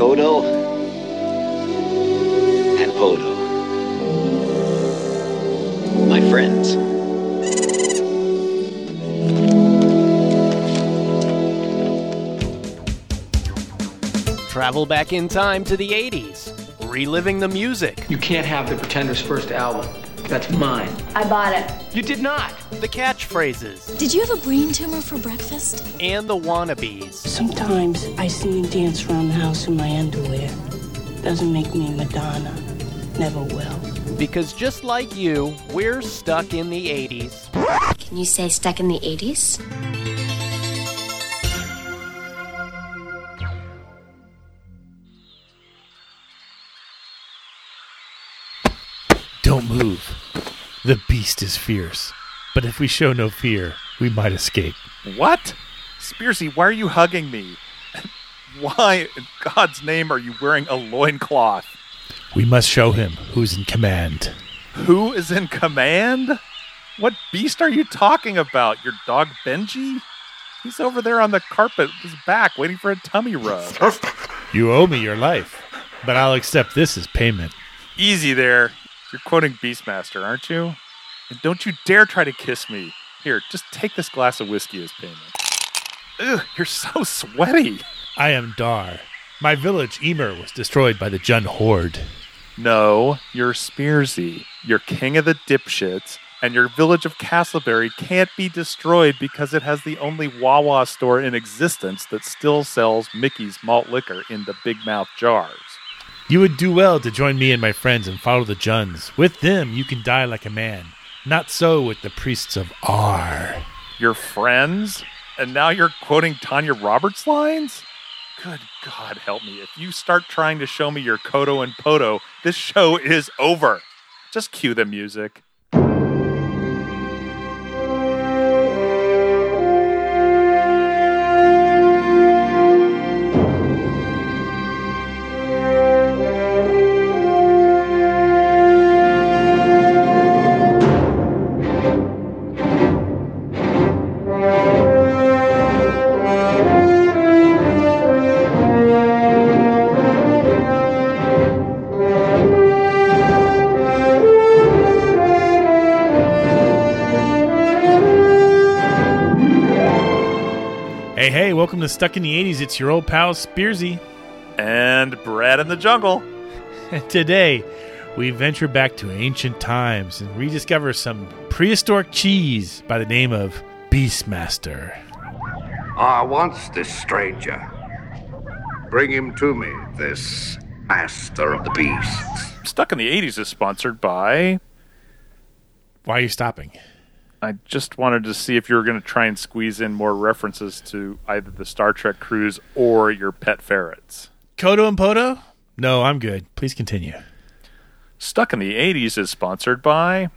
Kodo and Podo. My friends. Travel back in time to the 80s, reliving the music, You can't have the Pretenders' first album. That's mine. I bought it. You did not. the catchphrases, Did you have a brain tumor for breakfast? and the wannabes. Sometimes I see you dance around the house in my underwear. Doesn't make me Madonna. Never will. Because just like you, we're stuck in the 80s. Can you say stuck in the 80s? The beast is fierce. But if we show no fear, we might escape. What? Spearsy, why are you hugging me? Why in God's name are you wearing a loincloth? We must show him who's in command. Who is in command? What beast are you talking about? Your dog Benji? He's over there on the carpet, his back, waiting for a tummy rub. You owe me your life, but I'll accept this as payment. Easy there. You're quoting Beastmaster, aren't you? And don't you dare try to kiss me. Here, just take this glass of whiskey as payment. Ugh, you're so sweaty. I am Dar. My village, Emur, was destroyed by the Jun Horde. No, you're Spearsy. You're king of the dipshits, and your village of Castleberry can't be destroyed because it has the only Wawa store in existence that still sells Mickey's malt liquor in the big mouth jars. You would do well to join me and my friends and follow the Juns. With them, you can die like a man. Not so with the priests of Ar. Your friends? And now you're quoting Tanya Roberts lines? Good God, help me. If you start trying to show me your Kodo and Podo, this show is over. Just cue the music. Hey, welcome to Stuck in the 80s. It's your old pal Spearsy. And Brad in the Jungle. And today, we venture back to ancient times and rediscover some prehistoric cheese by the name of Beastmaster. I wants this stranger. Bring him to me, this master of the beasts. Stuck in the 80s is sponsored by. Why are you stopping? I just wanted to see if you were going to try and squeeze in more references to either the Star Trek cruise or your pet ferrets. Kodo and Podo? No, I'm good. Please continue. Stuck in the 80s is sponsored by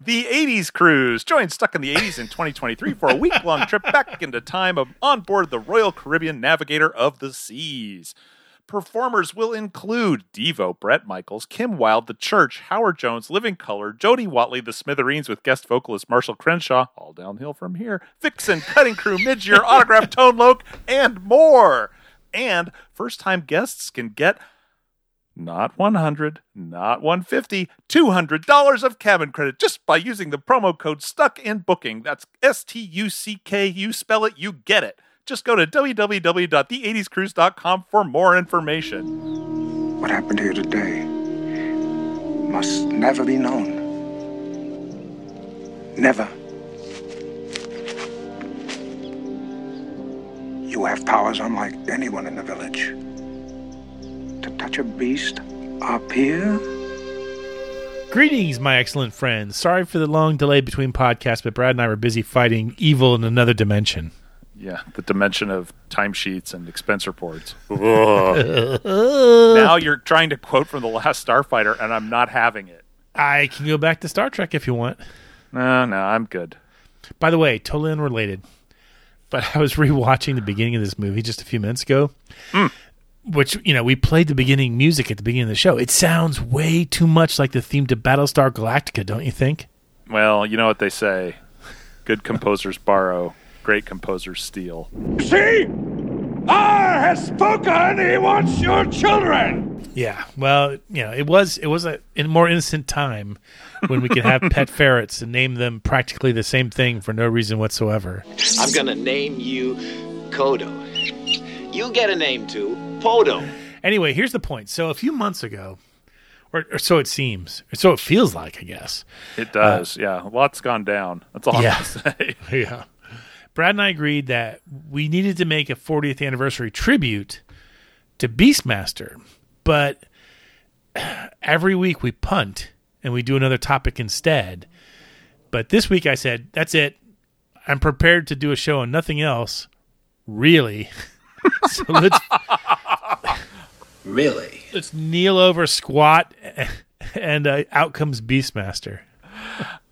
the 80s Cruise. Join Stuck in the 80s in 2023 for a week long trip back into time of- on board the Royal Caribbean Navigator of the Seas. Performers will include Devo, Bret Michaels, Kim Wilde, The Church, Howard Jones, Living Colour, Jody Watley, The Smithereens with guest vocalist Marshall Crenshaw, all downhill from here, Vixen, Cutting Crew, Midyear, Autograph Tone Loc, and more. And first time guests can get not 100, not 150, $200 of cabin credit just by using the promo code stuck in booking. That's S T U C K. You spell it, you get it. Just go to www.the80scruise.com for more information. What happened here today must never be known. Never. You have powers unlike anyone in the village. To touch a beast up here? Greetings, my excellent friends. Sorry for the long delay between podcasts, but Brad and I were busy fighting evil in another dimension. Yeah, the dimension of timesheets and expense reports. now you're trying to quote from The Last Starfighter, and I'm not having it. I can go back to Star Trek if you want. No, no, I'm good. By the way, totally unrelated, but I was rewatching the beginning of this movie just a few minutes ago. Mm. Which, you know, we played the beginning music at the beginning of the show. It sounds way too much like the theme to Battlestar Galactica, don't you think? Well, you know what they say good composers borrow, great composers steal. See? Ar has spoken. He wants your children. Yeah, well, you know, it was it was a in more innocent time when we could have pet ferrets and name them practically the same thing for no reason whatsoever. I'm gonna name you Kodo. You get a name too, Podo. Anyway, here's the point. So a few months ago, or, or so it seems, or so it feels like, I guess. It does, uh, yeah. A lot's gone down. That's all Yeah. I'm gonna say. Yeah. Brad and I agreed that we needed to make a 40th anniversary tribute to Beastmaster, but every week we punt and we do another topic instead. But this week I said, that's it. I'm prepared to do a show on nothing else, really. so let's Really? let's kneel over, squat, and uh, out comes Beastmaster.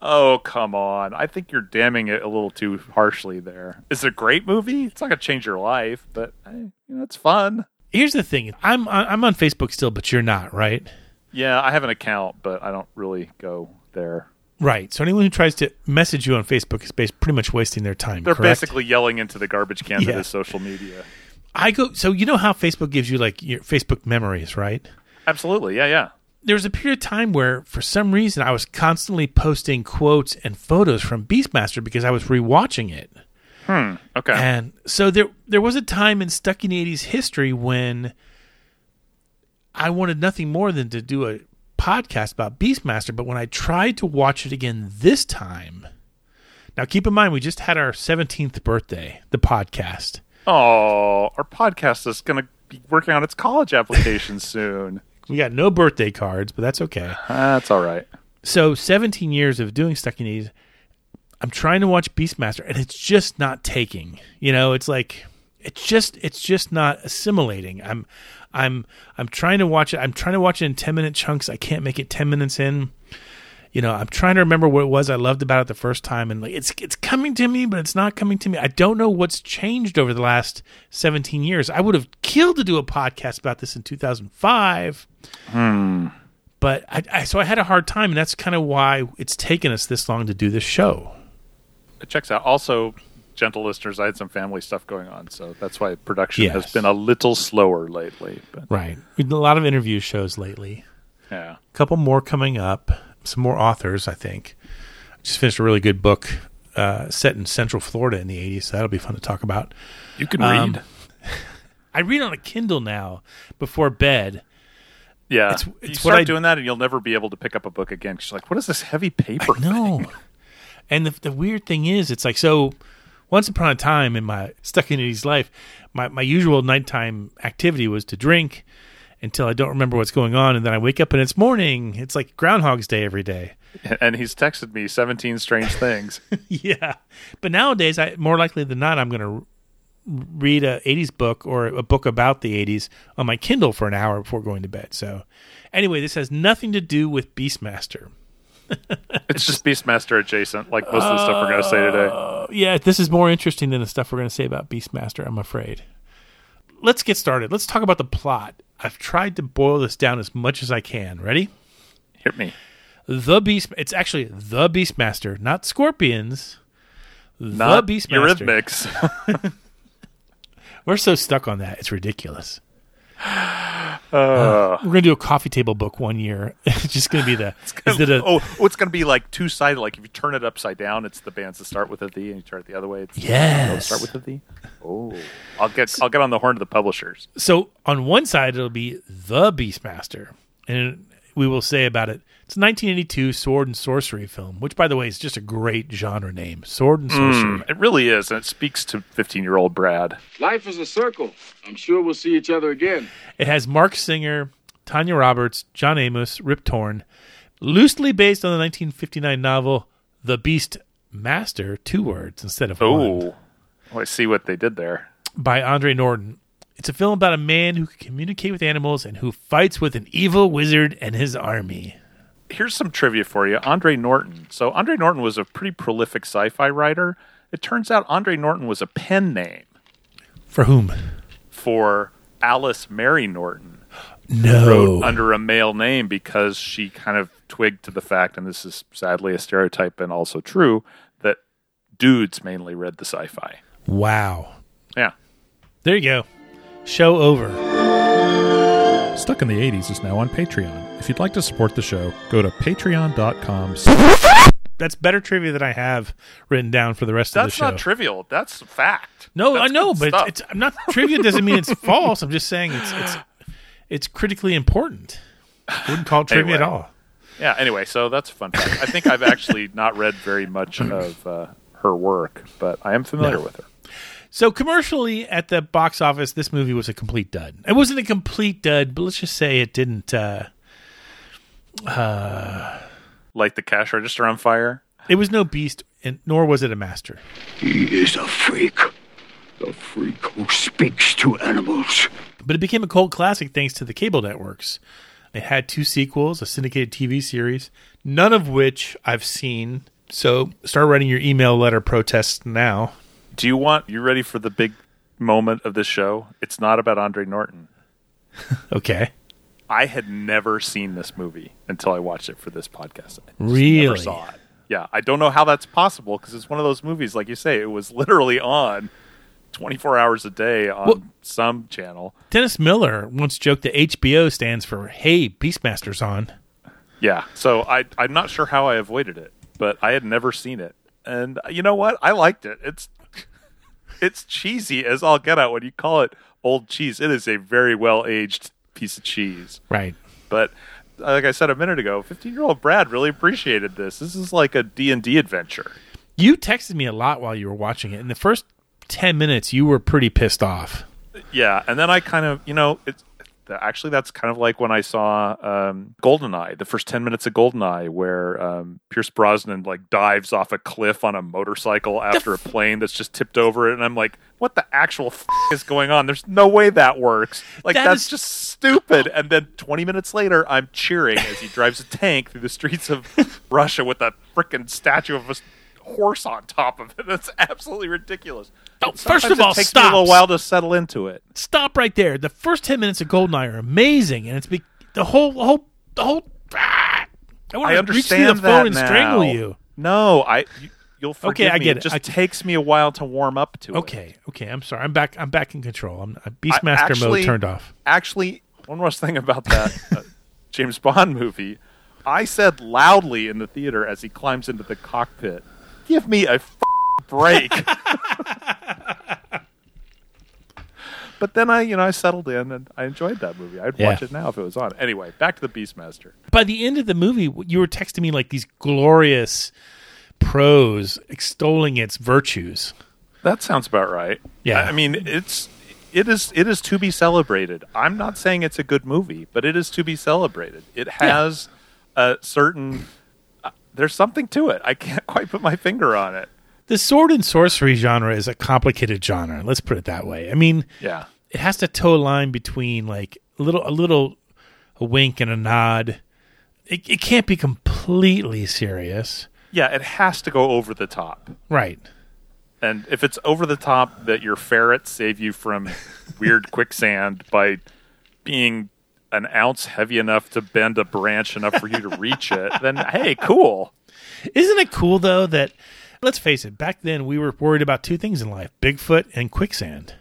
Oh, come on. I think you're damning it a little too harshly there. It's a great movie. It's not going to change your life, but you know, it's fun. Here's the thing: I'm I'm on Facebook still, but you're not, right? Yeah, I have an account, but I don't really go there. Right. So anyone who tries to message you on Facebook is pretty much wasting their time. They're correct? basically yelling into the garbage can Yeah. that is social media. I go. So you know how Facebook gives you like your Facebook memories, right? Absolutely. Yeah, yeah. There was a period of time where, for some reason, I was constantly posting quotes and photos from Beastmaster because I was rewatching it. Hmm. Okay. And so there there was a time in Stuck in the 80s history when I wanted nothing more than to do a podcast about Beastmaster, but when I tried to watch it again this time, now keep in mind we just had our 17th birthday, the podcast. Oh, our podcast is going to be working on its college application soon. We got no birthday cards, but that's okay. That's all right. So 17 years of doing Stuck in the 80s, I'm trying to watch Beastmaster and it's just not taking. You know, it's like it's just it's just not assimilating. I'm I'm I'm trying to watch it. I'm trying to watch it in 10 minute chunks. I can't make it 10 minutes in. You know, I'm trying to remember what it was I loved about it the first time and like it's it's coming to me, but it's not coming to me. I don't know what's changed over the last 17 years. I would have killed to do a podcast about this in 2005 but I, I so I had a hard time, and that's kind of why it's taken us this long to do this show. It checks out. Also, gentle listeners, I had some family stuff going on, so that's why production has been a little slower lately. But Right. We did a lot of interview shows lately. yeah, A couple more coming up. Some more authors, I think. I just finished a really good book uh, set in Central Florida in the '80s. So that'll be fun to talk about. you can Um, read. I read on a Kindle now before bed. Yeah, it's- you start what I- doing that, and you'll never be able to pick up a book again. 'cause you're like, what is this heavy paper? No. And the, the weird thing is, it's like so. Once upon a time in my stuck in his life, my my usual nighttime activity was to drink until I don't remember what's going on, and then I wake up and it's morning. It's like Groundhog's Day every day. And he's texted me 17 strange things. yeah, but nowadays, I more likely than not, I'm going to read a '80s book or a book about the '80s on my Kindle for an hour before going to bed. So, anyway, this has nothing to do with Beastmaster. it's just Beastmaster adjacent, like most of the stuff we're going to say today. Uh, yeah, this is more interesting than the stuff we're going to say about Beastmaster, I'm afraid. Let's get started. Let's talk about the plot. I've tried to boil this down as much as I can. Ready? Hit me. The Beast. It's actually the Beastmaster, not Scorpions. Not the Beastmaster. Eurythmics. We're so stuck on that. It's ridiculous. Uh, We're going to do a coffee table book one year. it's just going to be the. Is it a, oh, oh, it's going to be like two sided. Like if you turn it upside down, it's the bands that start with a V, and you turn it the other way. It's Yes. start with a V. Oh, I'll get I'll get on the horn of the publishers. so on one side it'll be the Beastmaster, and we will say about it. It's a 1982 sword and sorcery film, which, by the way, is just a great genre name. Sword and sorcery. Mm, it really is, and it speaks to fifteen year old Brad. Life is a circle. I'm sure we'll see each other again. It has Marc Singer, Tanya Roberts, John Amos, Rip Torn, loosely based on the 1959 novel The Beast Master, two words instead of one, Oh, oh, I see what they did there. by Andre Norton. It's a film about a man who can communicate with animals and who fights with an evil wizard and his army. Here's some trivia for you. Andre Norton. So Andre Norton was a pretty prolific sci-fi writer. It turns out Andre Norton was a pen name For whom? for Alice Mary Norton. No. wrote under a male name because she kind of twigged to the fact, and this is sadly a stereotype and also true, that dudes mainly read the sci fi. Wow. Yeah. There you go. Show over. Stuck in the 80s is now on Patreon. If you'd like to support the show, go to patreon.com. That's better trivia than I have written down for the rest That's of the show. That's not trivial. That's fact. no, That's I know, but stuff. it's I'm not trivia doesn't mean it's false. I'm just saying it's it's it's critically important. Wouldn't call it trivia at all. Yeah. Anyway, so that's a fun fact. I think I've actually not read very much of uh, her work, but I am familiar No. with her. So commercially at the box office, this movie was a complete dud. It wasn't a complete dud, but let's just say it didn't. Uh, uh, Like the cash register on fire. it was no beast, and nor was it a master. He is a freak. The freak who speaks to animals. But it became a cult classic thanks to the cable networks. It had two sequels, a syndicated TV series, none of which I've seen. So start writing your email letter protests now. Do you want? You ready for the big moment of this show? It's not about Andre Norton. Okay. I had never seen this movie until I watched it for this podcast. I Really? Never saw it. Yeah, I don't know how that's possible because it's one of those movies, like you say, it was literally on 24 hours a day on Well- some channel. Dennis Miller once joked that HBO stands for Hey, Beastmaster's on. Yeah, so I I'm not sure how I avoided it, but I had never seen it, and uh, you know what? I liked it. It's it's cheesy as all get out when you call it old cheese. It is a very well aged piece of cheese. Right. But uh, like I said a minute ago, 15 year old Brad really appreciated this. This is like a D and D adventure. You texted me a lot while you were watching it. In the first 10 minutes, you were pretty pissed off. Yeah, and then I kind of, you know, it's actually that's kind of like when I saw um, Goldeneye, the first ten minutes of Goldeneye, where um, Pierce Brosnan like dives off a cliff on a motorcycle after a plane that's just tipped over it, and I'm like, what the actual f- is going on? There's no way that works. Like That that's is- just stupid. And then 20 minutes later, I'm cheering as he drives a tank through the streets of Russia with a freaking statue of a horse on top of it. That's absolutely ridiculous. Oh, first of all, it takes me a little while to settle into it. Stop right there. The first 10 minutes of Goldeneye are amazing, and it's be- the whole, the whole, the whole. Ah, I want I to reach through the phone and now. strangle you. No, I. You, you'll forgive Okay, I me. get it. it. just I- takes me a while to warm up to it. Okay, okay. I'm sorry. I'm back. I'm back in control. I'm uh, Beastmaster actually- mode turned off. Actually, one more thing about that uh, James Bond movie. I said loudly in the theater as he climbs into the cockpit, "Give me a f- break." but then I, you know, I settled in and I enjoyed that movie. I'd Yeah. watch it now if it was on. Anyway, back to the Beastmaster. By the end of the movie, you were texting me like these glorious prose extolling its virtues. That sounds about right. Yeah. I mean, it's it is it is to be celebrated. I'm not saying it's a good movie, but it is to be celebrated. It has a certain there's something to it. I can't quite put my finger on it. The sword and sorcery genre is a complicated genre. Let's put it that way. I mean, Yeah. it has to toe a line between like a little, a little, a wink and a nod. It, it can't be completely serious, Yeah, it has to go over the top. right? And if it's over the top that your ferrets save you from weird quicksand by being an ounce heavy enough to bend a branch enough for you to reach it, then hey, cool. Isn't it cool though that let's face it, back then we were worried about two things in life: Bigfoot and quicksand.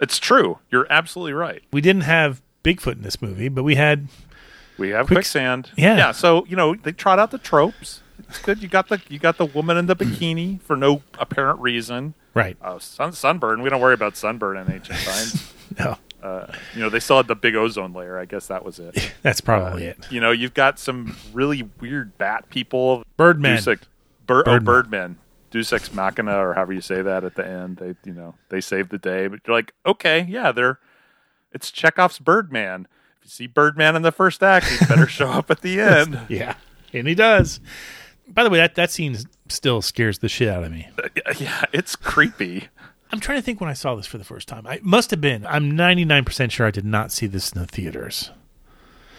It's true. You're absolutely right. We didn't have Bigfoot in this movie, but we had We have Quick- quicksand. Yeah. Yeah. So you know they trot out the tropes. It's good. You got the you got the woman in the bikini for no apparent reason. right. Oh, sun, sunburn. We don't worry about sunburn in ancient times. No, Uh, you know they still had the big ozone layer. I guess that was it. that's probably it. You know you've got some really weird bat people. Birdmen. Deus Ex- Bir- Birdmen. Oh, birdmen. Deus Ex Machina, or however you say that at the end. They you know they save the day, but you're like, okay, yeah, they're it's Chekhov's Birdman. If you see Birdman in the first act, he better show up at the end. Yeah, and he does. By the way, that that scene still scares the shit out of me. Yeah, it's creepy. I'm trying to think when I saw this for the first time. I must have been. I'm 99% sure I did not see this in the theaters.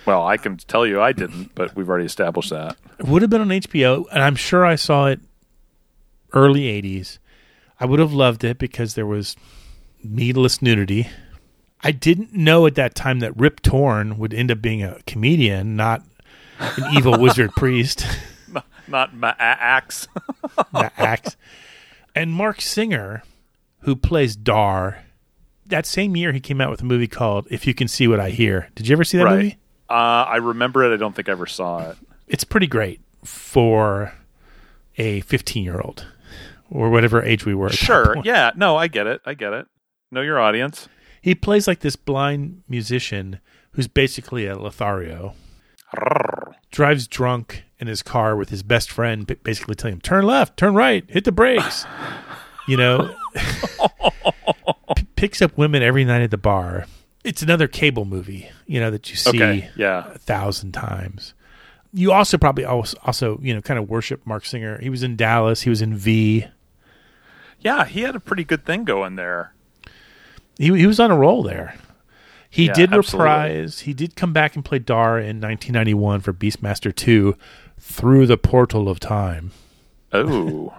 Well, I can tell you I didn't, but we've already established that. It would have been on HBO, and I'm sure I saw it early 80s. I would have loved it because there was needless nudity. I didn't know at that time that Rip Torn would end up being a comedian, not an evil wizard priest. Not my axe. that axe. And Marc Singer, who plays Dar, That same year, he came out with a movie called "If You Can See What I Hear." Did you ever see that right. movie? Uh, I remember it. I don't think I ever saw it. It's pretty great for a 15 year old or whatever age we were. Sure. Yeah. No, I get it. I get it. Know your audience. He plays like this blind musician who's basically a Lothario. Drives drunk in his car with his best friend, basically telling him, turn left, turn right, hit the brakes. you know, P- picks up women every night at the bar. It's another cable movie, you know, that you see Okay, yeah. a thousand times. You also probably also, also, you know, kind of worship Marc Singer. He was in Dallas. He was in V. Yeah, he had a pretty good thing going there. He he was on a roll there. He Yeah, did absolutely. reprise. He did come back and play Dar in 1991 for Beastmaster 2 through the portal of time, Oh,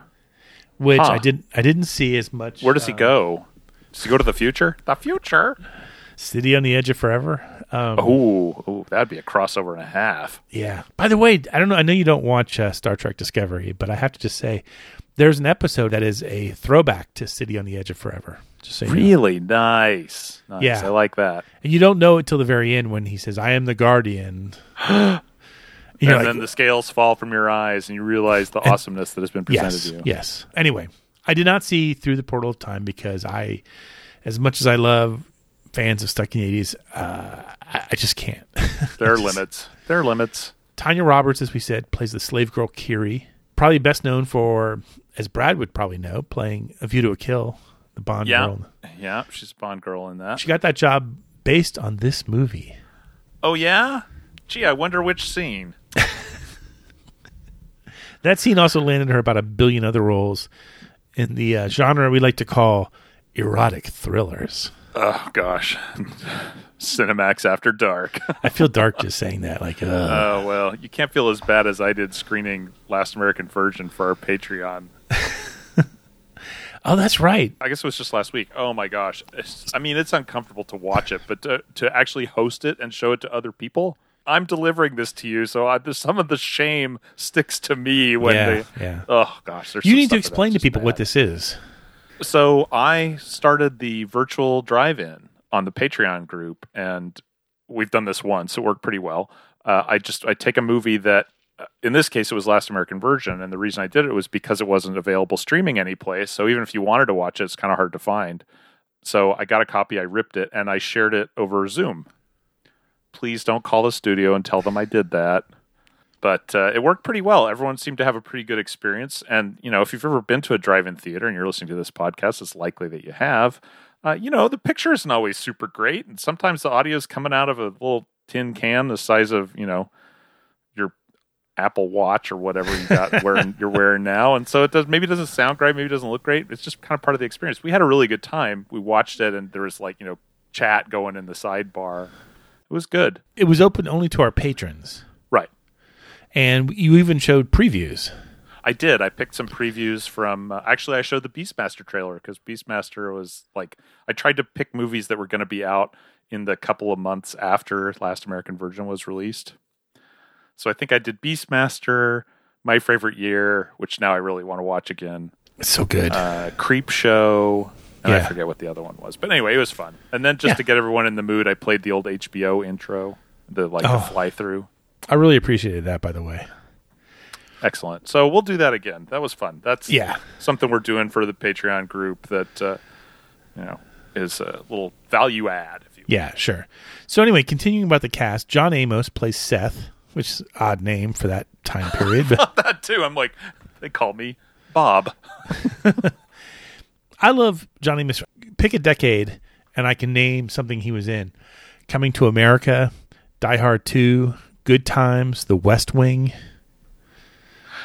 which Huh. I didn't I didn't see as much. where does he uh, go? Does he go to the future? The future. City on the Edge of Forever. Um, Oh, that'd be a crossover and a half. Yeah. By the way, I don't know. I know you don't watch uh, Star Trek Discovery, but I have to just say, there's an episode that is a throwback to City on the Edge of Forever. Just so you know. Really nice. nice. Yeah. I like that. And you don't know it till the very end when he says, "I am the Guardian." and like- then the scales fall from your eyes, and you realize the awesomeness that has been presented yes, to you. Yes. Anyway, I did not see through the portal of time because I, as much as I love fans of Stuck in the Eighties, uh, I, I just can't. There are Just- limits. There are limits. Tanya Roberts, as we said, plays the slave girl Kiri. Probably best known for, as Brad would probably know, playing A View to a Kill, the Bond girl. yeah, girl. yeah. She's a Bond girl in that. She got that job based on this movie. oh yeah. Gee, I wonder which scene. That scene also landed her about a billion other roles in the uh, genre we like to call erotic thrillers. Oh gosh, Cinemax After Dark. I feel dark just saying that. Like, uh, Oh well, you can't feel as bad as I did screening Last American Virgin for our Patreon. oh, that's right. I guess it was just last week. Oh my gosh, It's- I mean it's uncomfortable to watch it, but to, to actually host it and show it to other people. I'm delivering this to you, so I, some of the shame sticks to me when Yeah, they. yeah. Oh gosh, You need to explain to people what this is. So I started the virtual drive-in on the Patreon group, and we've done this once. It worked pretty well. Uh, I just I take a movie that, uh, in this case, it was Last American Virgin, and the reason I did it was because it wasn't available streaming anyplace. So even if you wanted to watch it, it's kind of hard to find. So I got a copy, I ripped it, and I shared it over Zoom. Please don't call the studio and tell them I did that but uh, it worked pretty well. Everyone seemed to have a pretty good experience. And you know, if you've ever been to a drive-in theater and you're listening to this podcast, it's likely that you have. Uh, you know, the picture isn't always super great, and sometimes the audio is coming out of a little tin can the size of you know your Apple Watch or whatever you got wearing you're wearing now, and so it does maybe it doesn't sound great, maybe it doesn't look great. It's just kind of part of the experience. We had a really good time. We watched it, and there was like you know chat going in the sidebar. It was good. It was open only to our patrons, Right. and you even showed previews. I did. I picked some previews from. Uh, actually, I showed the Beastmaster trailer because Beastmaster was like. I tried to pick movies that were going to be out in the couple of months after Last American Virgin was released. So I think I did Beastmaster, My Favorite Year, which now I really want to watch again. It's so good. Uh, Creepshow. And I forget what the other one was, but anyway, it was fun. And then just Yeah. to get everyone in the mood, I played the old HBO intro, the like Oh. the fly through. I really appreciated that, by the way. Excellent. So we'll do that again. That was fun. That's Yeah. something we're doing for the Patreon group that uh, you know is a little value add. If you Yeah, sure. So anyway, continuing about the cast, John Amos plays Seth, which is an odd name for that time period. But that too. I'm like they call me Bob. I love Johnny Amos. Pick a decade, and I can name something he was in: Coming to America, Die Hard Two, Good Times, The West Wing.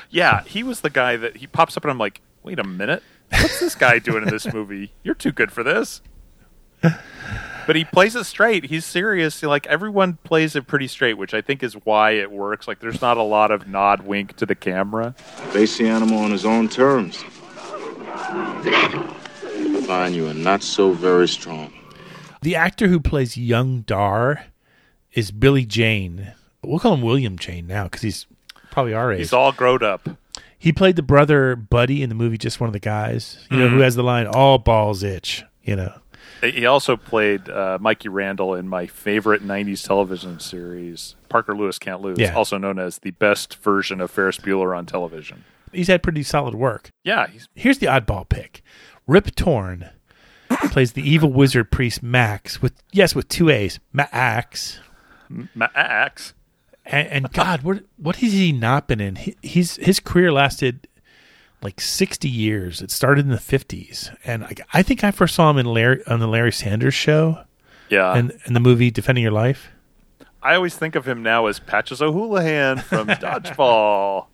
Yeah, he was the guy that he pops up and I'm like, wait a minute, what's this guy doing in this movie? You're too good for this. But he plays it straight. He's serious. Like everyone plays it pretty straight, which I think is why it works. Like there's not a lot of nod wink to the camera. Face the animal on his own terms. Find you are not so very strong. The actor who plays young Dar is Billy Jayne. We'll call him William Jayne now because he's probably our age. He's all grown up. He played the brother Buddy in the movie Just One of the Guys, you know, Mhm. who has the line "All balls itch," you know. He also played uh, Mikey Randall in my favorite '90s television series, Parker Lewis Can't Lose, Yeah. also known as the best version of Ferris Bueller on television. He's had pretty solid work. Yeah, he's Here's the oddball pick. Rip Torn plays the evil wizard priest Maax with yes with two A's Maax. Maax. And, and God, what what has he not been in? He, he's his career lasted like sixty years. It started in the fifties, and I, I think I first saw him in Larry on the Larry Sanders Show Yeah, and in the movie Defending Your Life. I always think of him now as Patches O'Houlihan from Dodgeball.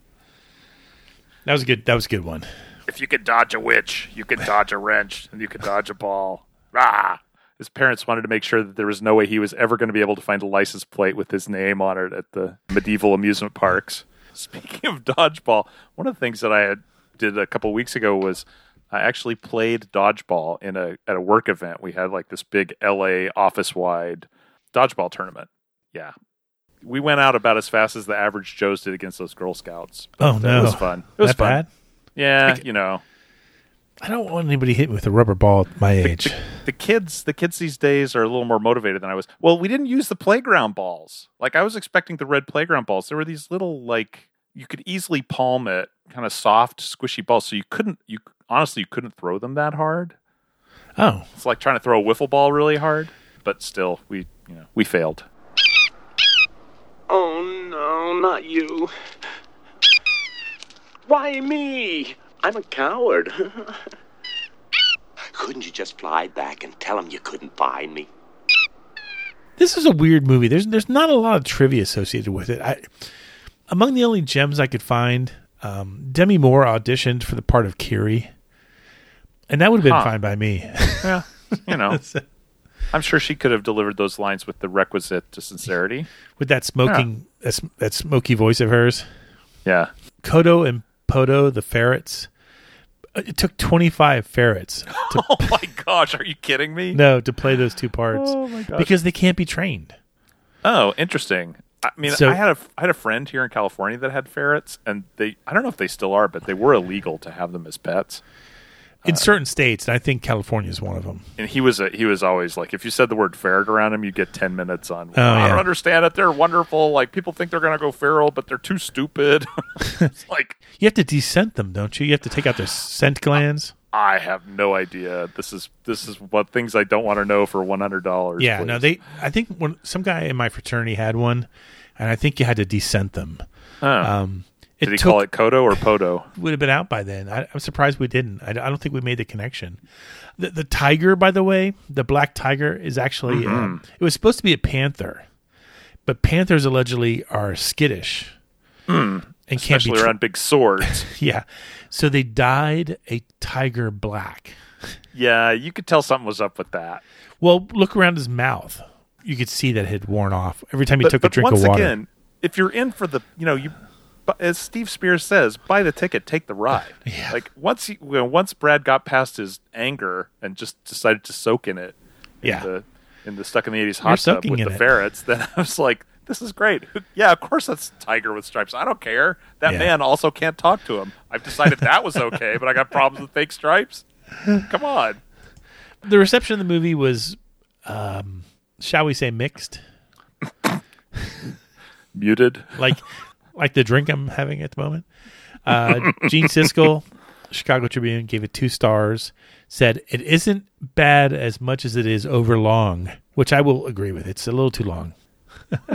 That was a good. That was a good one. If you could dodge a witch, you could dodge a wrench, and you could dodge a ball. Rah! His parents wanted to make sure that there was no way he was ever going to be able to find a license plate with his name on it at the medieval amusement parks. Speaking of dodgeball, one of the things that I had, did a couple weeks ago was I actually played dodgeball in a at a work event. We had like this big LA office wide dodgeball tournament. Yeah. We went out about as fast as the average Joes did against those Girl Scouts. Oh, But no. It was fun. It was That fun. bad? Yeah, Like- you know. I don't want anybody hit me with a rubber ball at my age. the kids the kids these days are a little more motivated than I was. Well, we didn't use the playground balls. Like I was expecting the red playground balls. There were these little like you could easily palm it, kind of soft, squishy balls. So you couldn't you honestly you couldn't throw them that hard. Oh, It's like trying to throw a wiffle ball really hard, but still we you know we failed. Oh no, not you. Why me? I'm a coward. couldn't you just fly back and tell him you couldn't find me? this is a weird movie. There's there's not a lot of trivia associated with it. I among the only gems I could find, um, Demi Moore auditioned for the part of Kiri, and that would have been Huh. fine by me. Yeah, you know. I'm sure she could have delivered those lines with the requisite sincerity. with that smoking that, sm- that smoky voice of hers. Yeah. Kodo and Podo, the ferrets. uh, It took 25 ferrets to Oh my gosh, are you kidding me? no to play those two parts Oh my gosh. because they can't be trained. Oh, interesting. I mean, So- I had a I had a friend here in California that had ferrets, and they I don't know if they still are, but they were illegal to have them as pets. In certain states, and I think California is one of them. And he was a, he was always like, if you said the word ferret around him, you get ten minutes on. Oh, I yeah. don't understand it. They're wonderful. Like people think they're gonna go feral, but they're too stupid. it's like You have to descent them, don't you? You have to take out their scent glands. I have no idea. This is this is what things I don't want to know for one hundred dollars. Yeah, no, they. I think when some guy in my fraternity had one, and I think you had to descent them. Oh. Um, Did he took, call it Kodo or Podo? Would have been out by then. I, I'm surprised we didn't. I, I don't think we made the connection. The, the tiger, by the way, the black tiger is actually. Um, it was supposed to be a panther, but panthers allegedly are skittish and can't be. Especially tr- around big swords. yeah, so they dyed a tiger black. yeah, you could tell something was up with that. Well, look around his mouth. You could see that it had worn off every time he but, took but a drink of water. again, if you're in for the, you know, you, as Steve Spears says, buy the ticket, take the ride. Like once he, you know, once Brad got past his anger and just decided to soak in it, in Yeah. the, in the stuck in the eighties hot tub with the it. ferrets, then I was like, this is great. Yeah, of course that's Tiger with stripes. I don't care. That Yeah. man also can't talk to him. I've decided that was okay, but I got problems with fake stripes. Come on. the reception of the movie was, um, shall we say, mixed. Muted. like like the drink I'm having at the moment. Uh, Gene Siskel, Chicago Tribune, gave it two stars. Said it isn't bad as much as it is overlong, which I will agree with. It's a little too long.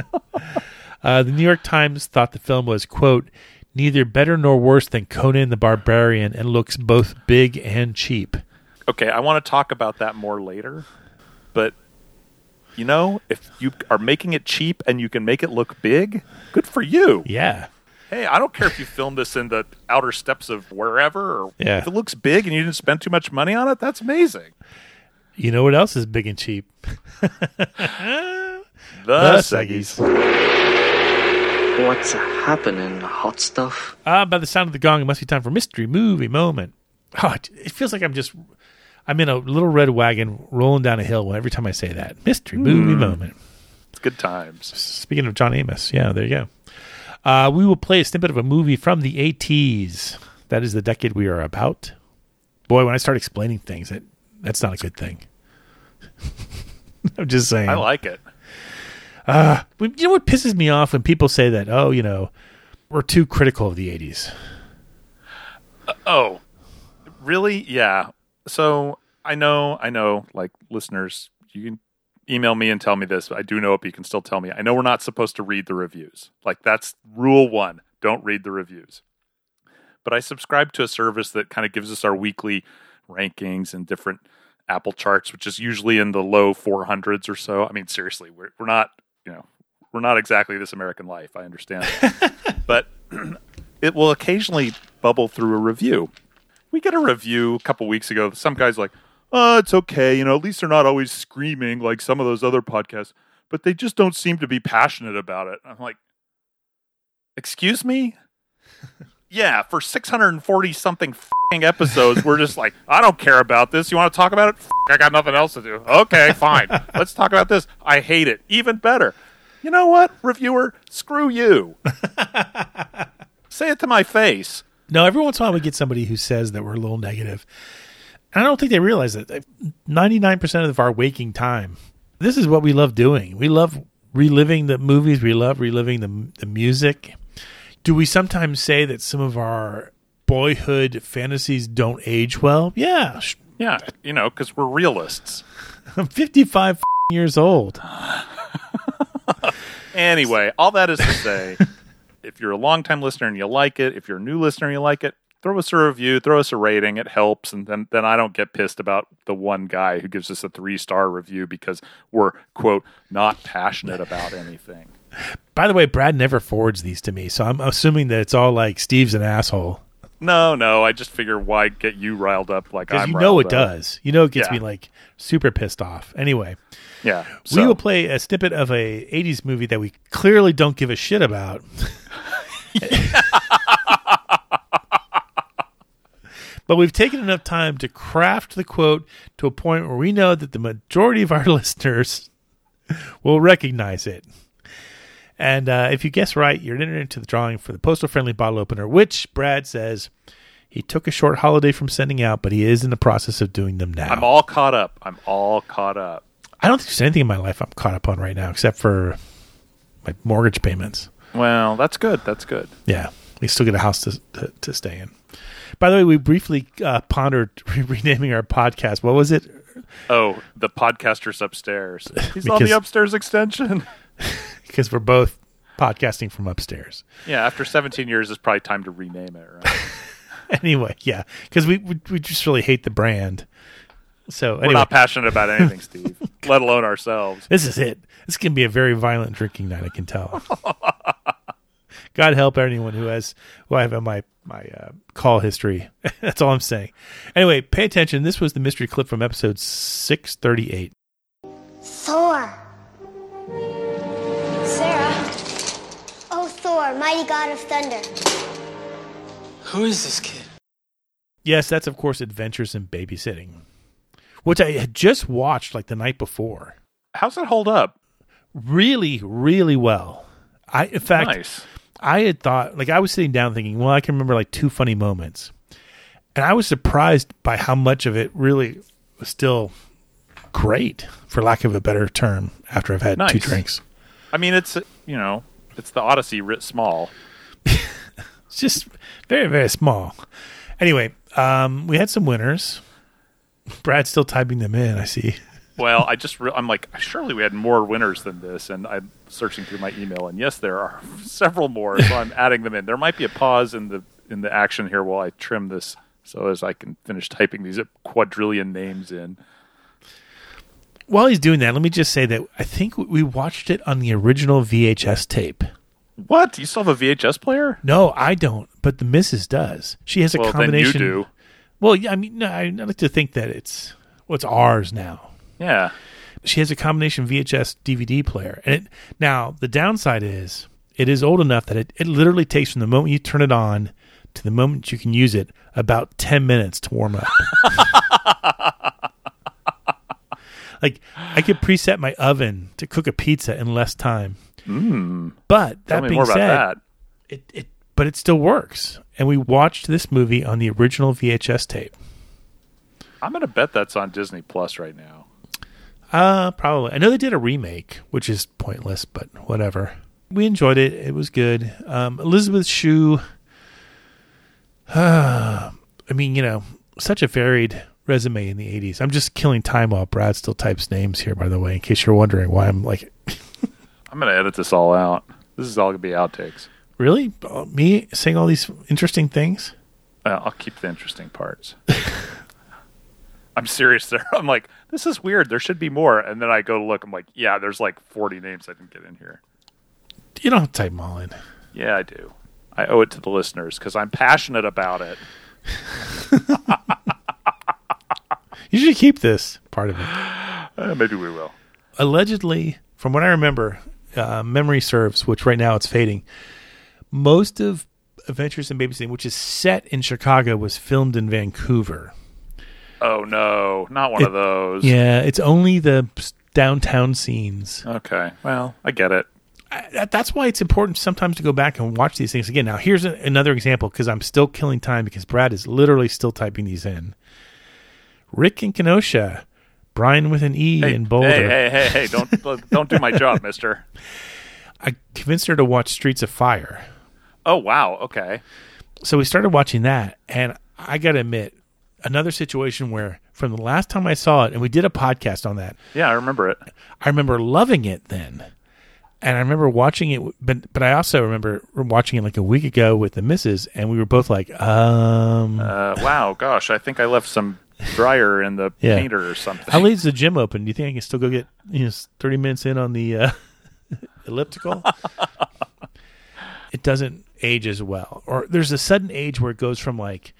uh, the New York Times thought the film was quote neither better nor worse than Conan the Barbarian and looks both big and cheap. Okay, I want to talk about that more later. But you know, if you are making it cheap and you can make it look big, good for you. Yeah. Hey, I don't care if you filmed this in the outer steppes of wherever or Yeah. if it looks big and you didn't spend too much money on it, that's amazing. You know what else is big and cheap? The, The Seggies. What's happening, hot stuff? Ah, by the sound of the gong, it must be time for mystery movie moment. Oh, it- it feels like I'm just, I'm in a little red wagon rolling down a hill every time I say that. Mystery movie Hmm. moment. It's good times. Speaking of John Amos, yeah, there you go. Uh, we will play a snippet of a movie from the 80s. That is the decade we are about. Boy, when I start explaining things, that that's not a good thing. I'm just saying. I like it. Uh, you know what pisses me off when people say that? Oh, you know, we're too critical of the '80s. Uh, oh, really? Yeah. So I know, I know. Like listeners, you can email me and tell me this. I do know it, but you can still tell me. I know we're not supposed to read the reviews. Like that's rule one: don't read the reviews. But I subscribe to a service that kind of gives us our weekly rankings and different Apple charts, which is usually in the low 400s or so. I mean, seriously, we're we're not, you know, we're not exactly this American life. I understand, but it will occasionally bubble through a review. We get a review a couple weeks ago. Some guy's like, "Oh, it's okay. You know, at least they're not always screaming like some of those other podcasts, but they just don't seem to be passionate about it." I'm like, "Excuse me." yeah, for 640 something fing episodes, we're just like, I don't care about this. You want to talk about it? F- I got nothing else to do. Okay, fine. Let's talk about this. I hate it. Even better. You know what, reviewer? Screw you. Say it to my face. No, every once in a while we get somebody who says that we're a little negative. And I don't think they realize that 99% of our waking time, this is what we love doing. We love reliving the movies, we love reliving the, the music. Do we sometimes say that some of our boyhood fantasies don't age well? Yeah. Yeah, you know, because we're realists. I'm 55 years old. anyway, all that is to say, if you're a longtime listener and you like it, if you're a new listener and you like it, throw us a review, throw us a rating. It helps, and then then I don't get pissed about the one guy who gives us a three star review because we're quote not passionate about anything. By the way, Brad never forwards these to me, so I'm assuming that it's all like Steve's an asshole. No, no, I just figure why get you riled up like I'm. you know it up. does. You know it gets Yeah. me like super pissed off. Anyway, Yeah, we will play a snippet of a '80s movie that we clearly don't give a shit about. but we've taken enough time to craft the quote to a point where we know that the majority of our listeners will recognize it. And uh, if you guess right, you're entered into the drawing for the postal friendly bottle opener, which Brad says he took a short holiday from sending out, but he is in the process of doing them now. I'm all caught up. I'm all caught up. I don't think there's anything in my life I'm caught up on right now except for my mortgage payments. Well, that's good. That's good. Yeah, we still get a house to to, to stay in. By the way, we briefly uh, pondered renaming our podcast. What was it? Oh, the podcaster's upstairs. He's on the upstairs extension. Because we're both podcasting from upstairs. Yeah, after 17 years, it's probably time to rename it. Right? Anyway, yeah, because we, we we just really hate the brand. So We're anyway, not passionate about anything, Steve, let alone ourselves. this is it. This can be a very violent drinking night. I can tell. God help anyone who has who I have in my my uh, call history. That's all I'm saying. Anyway, pay attention. This was the mystery clip from episode six thirty eight. Thor. Sarah. Oh, Thor, mighty god of thunder. Who is this kid? Yes, that's of course Adventures in Babysitting, which I had just watched like the night before. How's that hold up? Really, really well. I in fact, Nice. I had thought like I was sitting down thinking, well, I can remember like two funny moments, and I was surprised by how much of it really was still great, for lack of a better term. After I've had two drinks, I mean, it's you know, it's the Odyssey writ small. it's just very, very small. Anyway, um, we had some winners. Brad's still typing them in. I see. Well, I just re- I'm like, surely we had more winners than this, and I'm searching through my email, and yes, there are several more. So I'm adding them in. There might be a pause in the in the action here while I trim this, so as I can finish typing these quadrillion names in. While he's doing that, let me just say that I think we watched it on the original VHS tape. What? You still have a VHS player? No, I don't, but the missus does. She has a Well, then you combination. do. Well, yeah, I mean, no, I I like to think that it's well, it's ours now. Yeah. She has a combination VHS DVD player, and it, now the downside is it is old enough that it, it literally takes from the moment you turn it on to the moment you can use it about ten minutes to warm up. like I could preset my oven to cook a pizza in less time. Mm. But that being said, that. it it but it still works. And we watched this movie on the original VHS tape. I'm going to bet that's on Disney Plus right now. Uh, probably. I know they did a remake, which is pointless, but whatever. We enjoyed it. It was good. Um, Elizabeth Shue. I mean, you know, such a varied resume in the 80s. I'm just killing time while Brad still types names here, by the way, in case you're wondering why I'm like. I'm going to edit this all out. This is all going to be outtakes. Really? Uh, Me saying all these interesting things? Uh, I'll keep the interesting parts. I'm serious there. I'm like, this is weird. There should be more. And then I go to look. I'm like, yeah, there's like 40 names I didn't get in here. You don't have to type them all in. Yeah, I do. I owe it to the listeners because I'm passionate about it. You should keep this part of it. Uh, maybe we will. Allegedly, from what I remember, uh, memory serves, which right now it's fading. Most of Adventures in Babysitting, which is set in Chicago, was filmed in Vancouver. Oh no, not one It- of those. Yeah, it's only the downtown scenes. Okay. Well, I get it. I, that's why it's important sometimes to go back and watch these things again. Now, here's a, another example because I'm still killing time because Brad is literally still typing these in. Rick and Kenosha, Brian with an E Hey, in Boulder. hey, hey, hey, hey! Don't don't do my job, Mister. I convinced her to watch Streets of Fire. Oh wow. Okay. So we started watching that, and I got to admit, another situation where from the last time I saw it, and we did a podcast on that. Yeah, I remember it. I remember loving it then, and I remember watching it. But but I also remember watching it like a week ago with the missus, and we were both like, um, Uh, wow. Gosh, I think I left some dryer in the Yeah. painter or something. how late's the gym open? Do you think I can still go get you know thirty minutes in on the uh, elliptical? it doesn't age as well, or there's a sudden age where it goes from like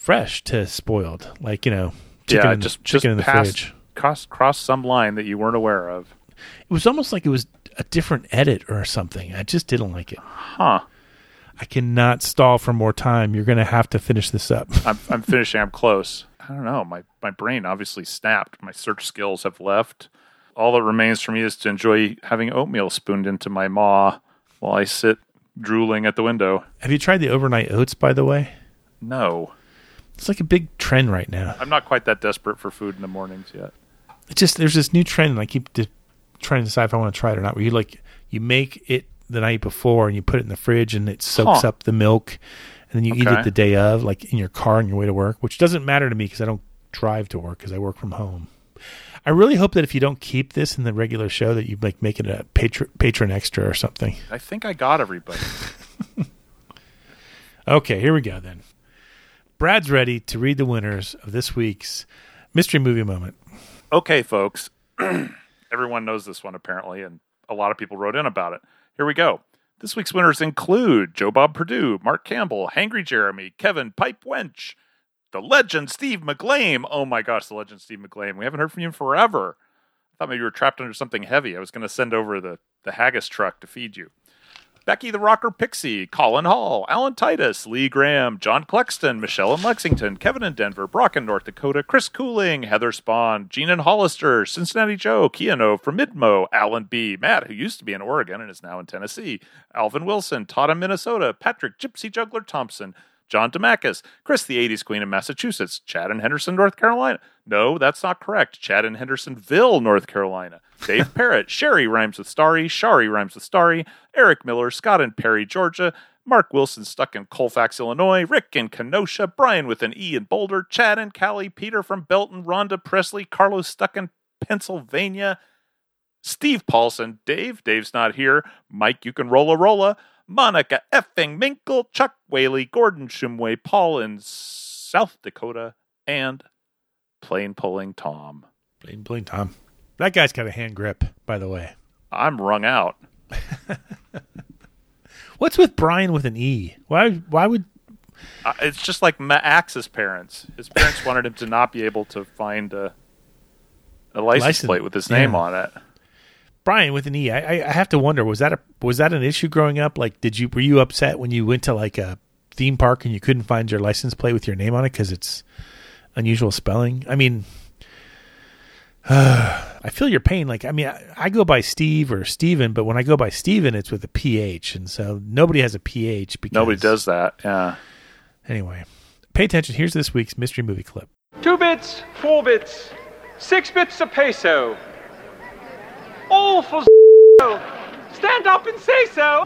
fresh to spoiled, like you know, chicken yeah, in, just chicken just in the past, fridge. cross cross some line that you weren't aware of. It was almost like it was a different edit or something. I just didn't like it. Huh. I cannot stall for more time. You're going to have to finish this up. I'm I'm finishing. I'm close. I don't know. My my brain obviously snapped. My search skills have left. All that remains for me is to enjoy having oatmeal spooned into my maw while I sit drooling at the window. Have you tried the overnight oats, by the way? No, It's like a big trend right now. I'm not quite that desperate for food in the mornings yet. It's just there's this new trend, and I keep de- trying to decide if I want to try it or not. Where you like you make it the night before and you put it in the fridge, and it soaks Huh. up the milk, and then you eat it the day of, like in your car on your way to work. Which doesn't matter to me because I don't drive to work because I work from home. I really hope that if you don't keep this in the regular show, that you like make it a Patreon Patreon extra or something. I think I got everybody. Okay, here we go then. Brad's ready to read the winners of this week's mystery movie moment. Okay, folks. Everyone knows this one apparently, and a lot of people wrote in about it. Here we go. This week's winners include Joe Bob Purdue, Mark Campbell, Hangry Jeremy, Kevin Pipe Wench, the legend Steve McGlame. Oh my gosh, the legend Steve McGlame. We haven't heard from you in forever. I thought maybe you were trapped under something heavy. I was going to send over the, the haggis truck to feed you. Becky the Rocker Pixie, Colin Hall, Alan Titus, Lee Graham, John Clexton, Michelle in Lexington, Kevin in Denver, Brock in North Dakota, Chris Cooling, Heather Spawn, Gene in Hollister, Cincinnati Joe, Keano from Midmo, Alan B, Matt, who used to be in Oregon and is now in Tennessee, Alvin Wilson, Todd in Minnesota, Patrick Gypsy Juggler Thompson, John Demakis, Chris the 80s Queen of Massachusetts, Chad in Henderson, North Carolina. No, that's not correct. Chad in Hendersonville, North Carolina. Dave Parrott, Sherry rhymes with Starry, Shari rhymes with Starry, Eric Miller, Scott and Perry, Georgia, Mark Wilson stuck in Colfax, Illinois, Rick in Kenosha, Brian with an E in Boulder, Chad and Callie, Peter from Belton, Rhonda Presley, Carlos stuck in Pennsylvania, Steve Paulson, Dave, Dave's not here, Mike, you can roll a rolla, Monica effing Minkle, Chuck Whaley, Gordon Shumway, Paul in South Dakota, and Plain Pulling Tom. Plain plain Tom. That guy's got a hand grip, by the way. I'm wrung out. What's with Brian with an E? Why why would Uh, it's just like Max's parents. His parents wanted him to not be able to find a, a license, License- plate with his name yeah. on it. Brian with an E? I, I I have to wonder was that a was that an issue growing up? Like, did you were you upset when you went to like a theme park and you couldn't find your license plate with your name on it because it's unusual spelling? I mean, I feel your pain. Like, I mean, I, I go by Steve or Steven, but when I go by Steven, it's with a PH, and so nobody has a PH. Because Nobody does that. Yeah. Anyway, pay attention. Here's this week's mystery movie clip. Two bits, four bits, six bits a peso. For Stand up and say so.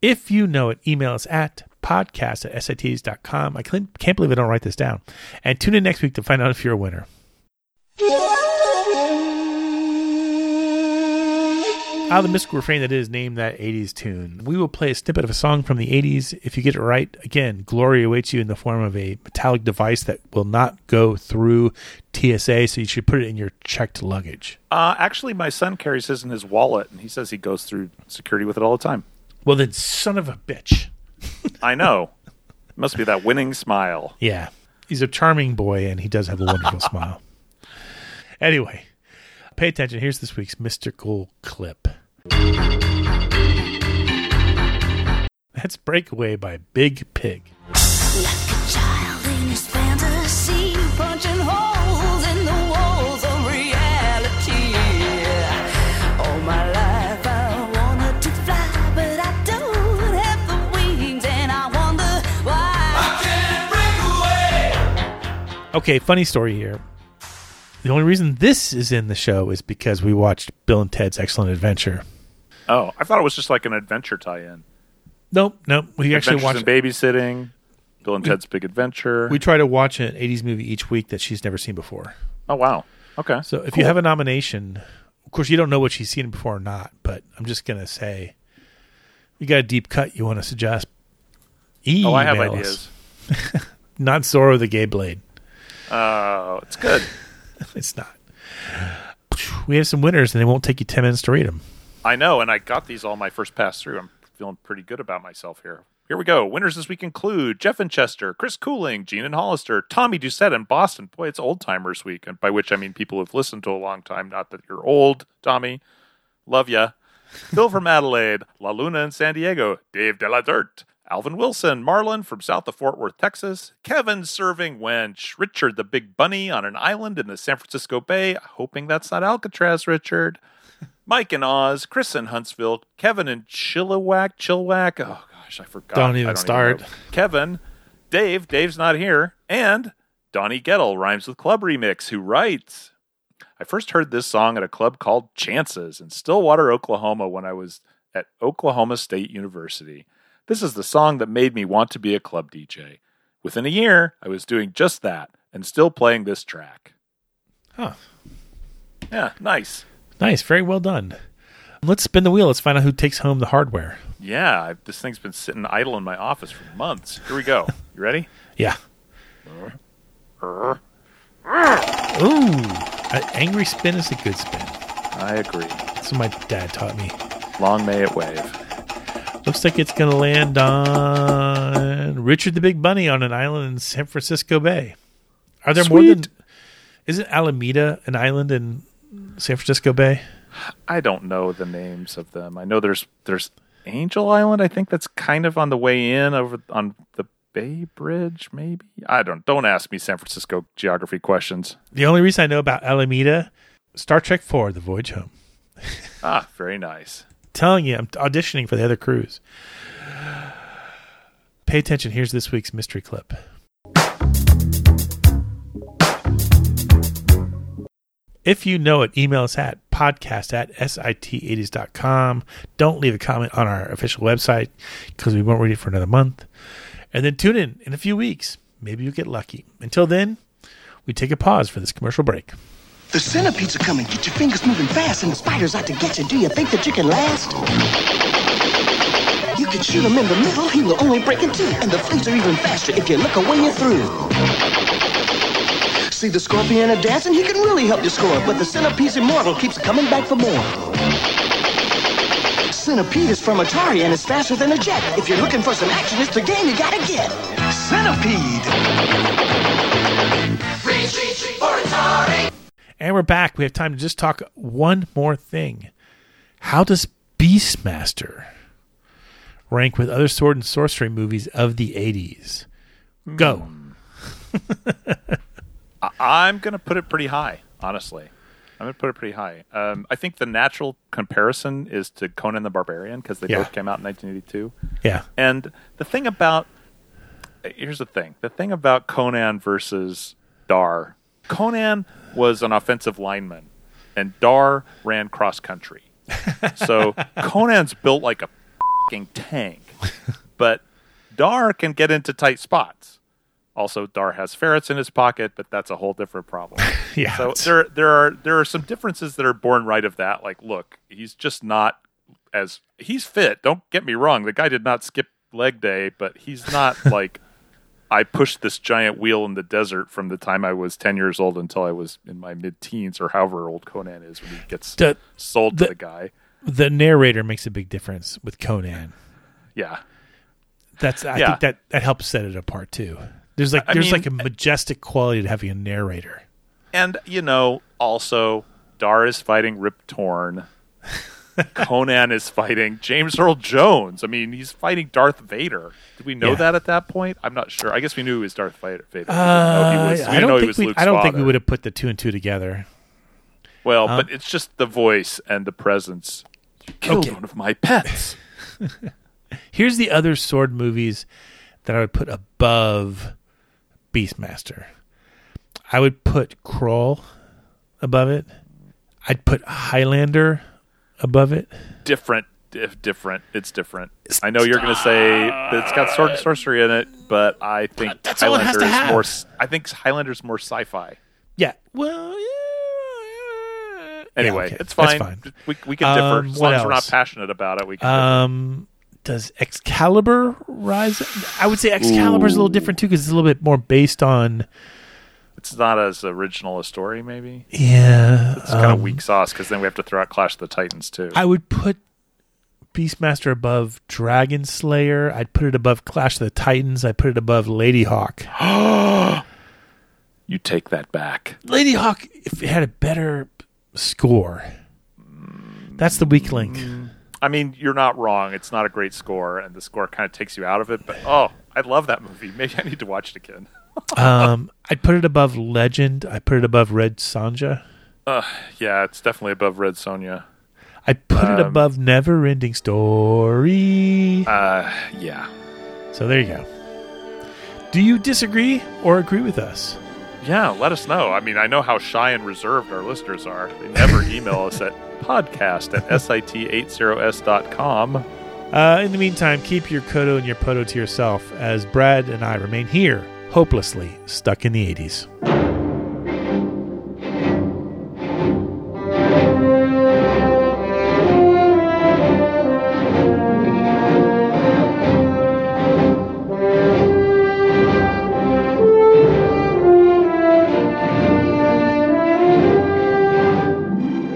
If you know it, email us at podcast at sits.com. I can't believe I don't write this down. And tune in next week to find out if you're a winner. Out of the mystical refrain that is, name that 80s tune. We will play a snippet of a song from the 80s. If you get it right, again, glory awaits you in the form of a metallic device that will not go through TSA, so you should put it in your checked luggage. Uh, actually, my son carries his in his wallet, and he says he goes through security with it all the time. Well, then, son of a bitch. I know. Must be that winning smile. Yeah. He's a charming boy, and he does have a wonderful smile. Anyway, pay attention. Here's this week's mystical clip. That's Breakaway by Big Pig. punching holes in the walls of reality. All my life I wanted to fly, but I don't have the wings, and I wonder why. Okay, funny story here. The only reason this is in the show is because we watched Bill and Ted's Excellent Adventure. Oh, I thought it was just like an adventure tie-in. Nope, nope. We actually watched. in babysitting. Bill and Ted's Big Adventure. We try to watch an '80s movie each week that she's never seen before. oh wow. Okay. So if Cool. you have a nomination, of course you don't know what she's seen before or not, but I'm just gonna say, you got a deep cut you want to suggest? Email Oh, I have us. ideas. not Zorro the Gay Blade. Oh, it's good. it's not. We have some winners, and they won't take you ten minutes to read them. I know, and I got these all my first pass through. I'm feeling pretty good about myself here. Here we go. Winners this week include Jeff and Chester, Chris Cooling, Gene and Hollister, Tommy Doucette in Boston. Boy, it's old timers week, and by which I mean people who've listened to a long time. Not that you're old, Tommy. Love ya. Phil from Adelaide, La Luna in San Diego, Dave De La Dirt, Alvin Wilson, Marlon from south of Fort Worth, Texas, Kevin serving wench, Richard the Big Bunny on an island in the San Francisco Bay, hoping that's not Alcatraz, Richard. Mike in Oz, Chris in Huntsville, Kevin in Chilliwack, Chilliwack. Oh gosh, I forgot. Don't even I start. know. Kevin, Dave, Dave's not here, and Donnie Gettle rhymes with Club Remix, who writes. I first heard this song at a club called Chances in Stillwater, Oklahoma, when I was at Oklahoma State University. This is the song that made me want to be a club DJ. Within a year, I was doing just that and still playing this track. Huh. Yeah, nice. Nice, very well done. Let's spin the wheel. Let's find out who takes home the hardware. Yeah, I, this thing's been sitting idle in my office for months. Here we go. You ready? Yeah. Ooh, an angry spin is a good spin. I agree. That's what my dad taught me. Long may it wave. Looks like it's going to land on Richard the Big Bunny on an island in San Francisco Bay. Are there more than? Sweet. Isn't Alameda an island in San Francisco Bay? I don't know the names of them. I know there's there's Angel Island. I think that's kind of on the way in over on the Bay Bridge. Maybe I don't. Don't ask me San Francisco geography questions. The only reason I know about Alameda, Star Trek Four: The Voyage Home. Ah, very nice. Telling you, I'm auditioning for the other cruise. Pay attention. Here's this week's mystery clip. If you know it, email us at podcast at sit80s.com. Don't leave a comment on our official website because we won't read it for another month. And then tune in in a few weeks. Maybe you'll get lucky. Until then, we take a pause for this commercial break. The centipedes are coming. Get your fingers moving fast, and the spiders out to get you. Do you think that you can last? You can shoot him in the middle, he will only break in two. And the fleas are even faster if you look away you're through. See the scorpion a dancing, he can really help you score. But the centipede's immortal, keeps coming back for more. Centipede is from Atari and is faster than a jet. If you're looking for some action, it's the game you gotta get. Centipede! And we're back. We have time to just talk one more thing. How does Beastmaster rank with other sword and sorcery movies of the 80s? Go. I- I'm going to put it pretty high, honestly. I'm going to put it pretty high. Um, I think the natural comparison is to Conan the Barbarian because they Yeah. both came out in 1982. Yeah. And the thing about here's the thing: the thing about Conan versus Dar, Conan was an offensive lineman. and Dar ran cross country. So Conan's built like a fucking tank, but Dar can get into tight spots. Also, Dar has ferrets in his pocket, but that's a whole different problem. Yeah, So there there are there are some differences that are born right of that. Like, look, he's just not as he's fit. Don't get me wrong. The guy did not skip leg day, but he's not like I pushed this giant wheel in the desert from the time I was ten years old until I was in my mid teens or however old Conan is when he gets The- sold to the- the guy. The narrator makes a big difference with Conan. Yeah. That's I Yeah. think that that helps set it apart too. There's like I there's mean- like a majestic quality to having a narrator. And you know, also Dar is fighting Rip Torn. Conan is fighting James Earl Jones. I mean, he's fighting Darth Vader. Did we know Yeah. that at that point? I'm not sure. I guess we knew he was Darth Vader. Vader. We didn't know Uh, was, I don't he think was we I don't think we would have put the two and two together. Well, Um, but it's just the voice and the presence. You killed Okay. one of my pets. Here's the other sword movies that I would put above Beastmaster. I would put Krull above it. I'd put Highlander above it. different. If different, it's different. I know you're going to say that it's got sword and sorcery in it, but I think That's all it has Highlander to is have. more. s- I think Highlander's more sci-fi. Yeah. Well, Anyway, okay. it's That's fine. fine. We, we can differ Um, as what long as we're not else? passionate about it. We can. Um, does Excalibur rise? I would say Excalibur is a little different too because it's a little bit more based on. It's not as original a story, maybe. Yeah, it's kind um, of weak sauce because then we have to throw out Clash of the Titans too. I would put Beastmaster above Dragon Slayer. I'd put it above Clash of the Titans. I'd put it above Ladyhawke. you take that back. Ladyhawke, if it had a better score, that's the weak link. I mean, you're not wrong. It's not a great score, and the score kind of takes you out of it. But oh, I love that movie. Maybe I need to watch it again. um, I'd put it above Legend. I put it above Red Sonja. Uh, yeah, it's definitely above Red Sonja. I put it Um, above Never Ending Story. Uh, yeah. So there you go. Do you disagree or agree with us? Yeah, let us know. I mean, I know how shy and reserved our listeners are. They never email us at podcast at sit80s.com. Uh, in the meantime, keep your Kodo and your Podo to yourself as Brad and I remain here, hopelessly stuck in the 80s.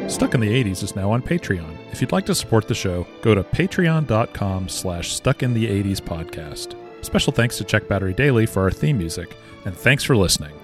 Stuck in the 80s is now on Patreon. If you'd like to support the show, go to patreon.com slash stuck in the 80s podcast. Special thanks to Check Battery Daily for our theme music, and thanks for listening.